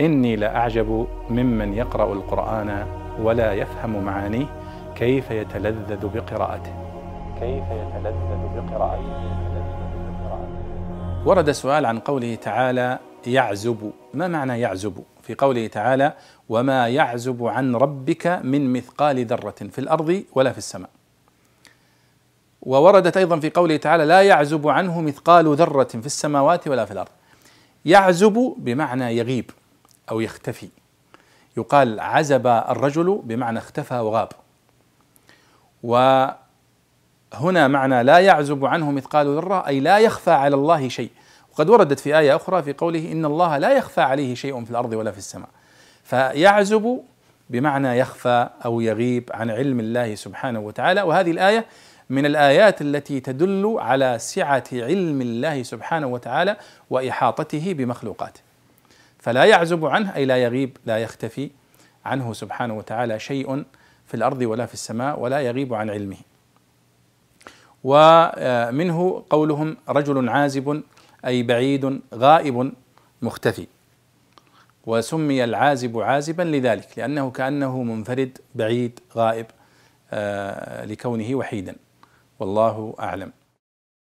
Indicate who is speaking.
Speaker 1: إني لأعجب ممن يقرأ القرآن ولا يفهم معانيه كيف يتلذذ بقراءته. كيف يتلذذ بقراءته. ورد سؤال عن قوله تعالى يعزب. ما معنى يعزب؟ في قوله تعالى وما يعزب عن ربك من مثقال ذرة في الأرض ولا في السماء. ووردت أيضا في قوله تعالى لا يعزب عنه مثقال ذرة في السماوات ولا في الأرض. يعزب بمعنى يغيب. أو يختفي. يقال عزب الرجل بمعنى اختفى وغاب. وهنا معنى لا يعزب عنه مثقال ذرة أي لا يخفى على الله شيء. وقد وردت في آية أخرى في قوله إن الله لا يخفى عليه شيء في الأرض ولا في السماء. فيعزب بمعنى يخفى أو يغيب عن علم الله سبحانه وتعالى. وهذه الآية من الآيات التي تدل على سعة علم الله سبحانه وتعالى وإحاطته بمخلوقاته. فلا يعزب عنه أي لا يغيب لا يختفي عنه سبحانه وتعالى شيء في الأرض ولا في السماء ولا يغيب عن علمه. ومنه قولهم رجل عازب أي بعيد غائب مختفي. وسمي العازب عازبا لذلك لأنه كأنه منفرد بعيد غائب آه، لكونه وحيدا. والله أعلم.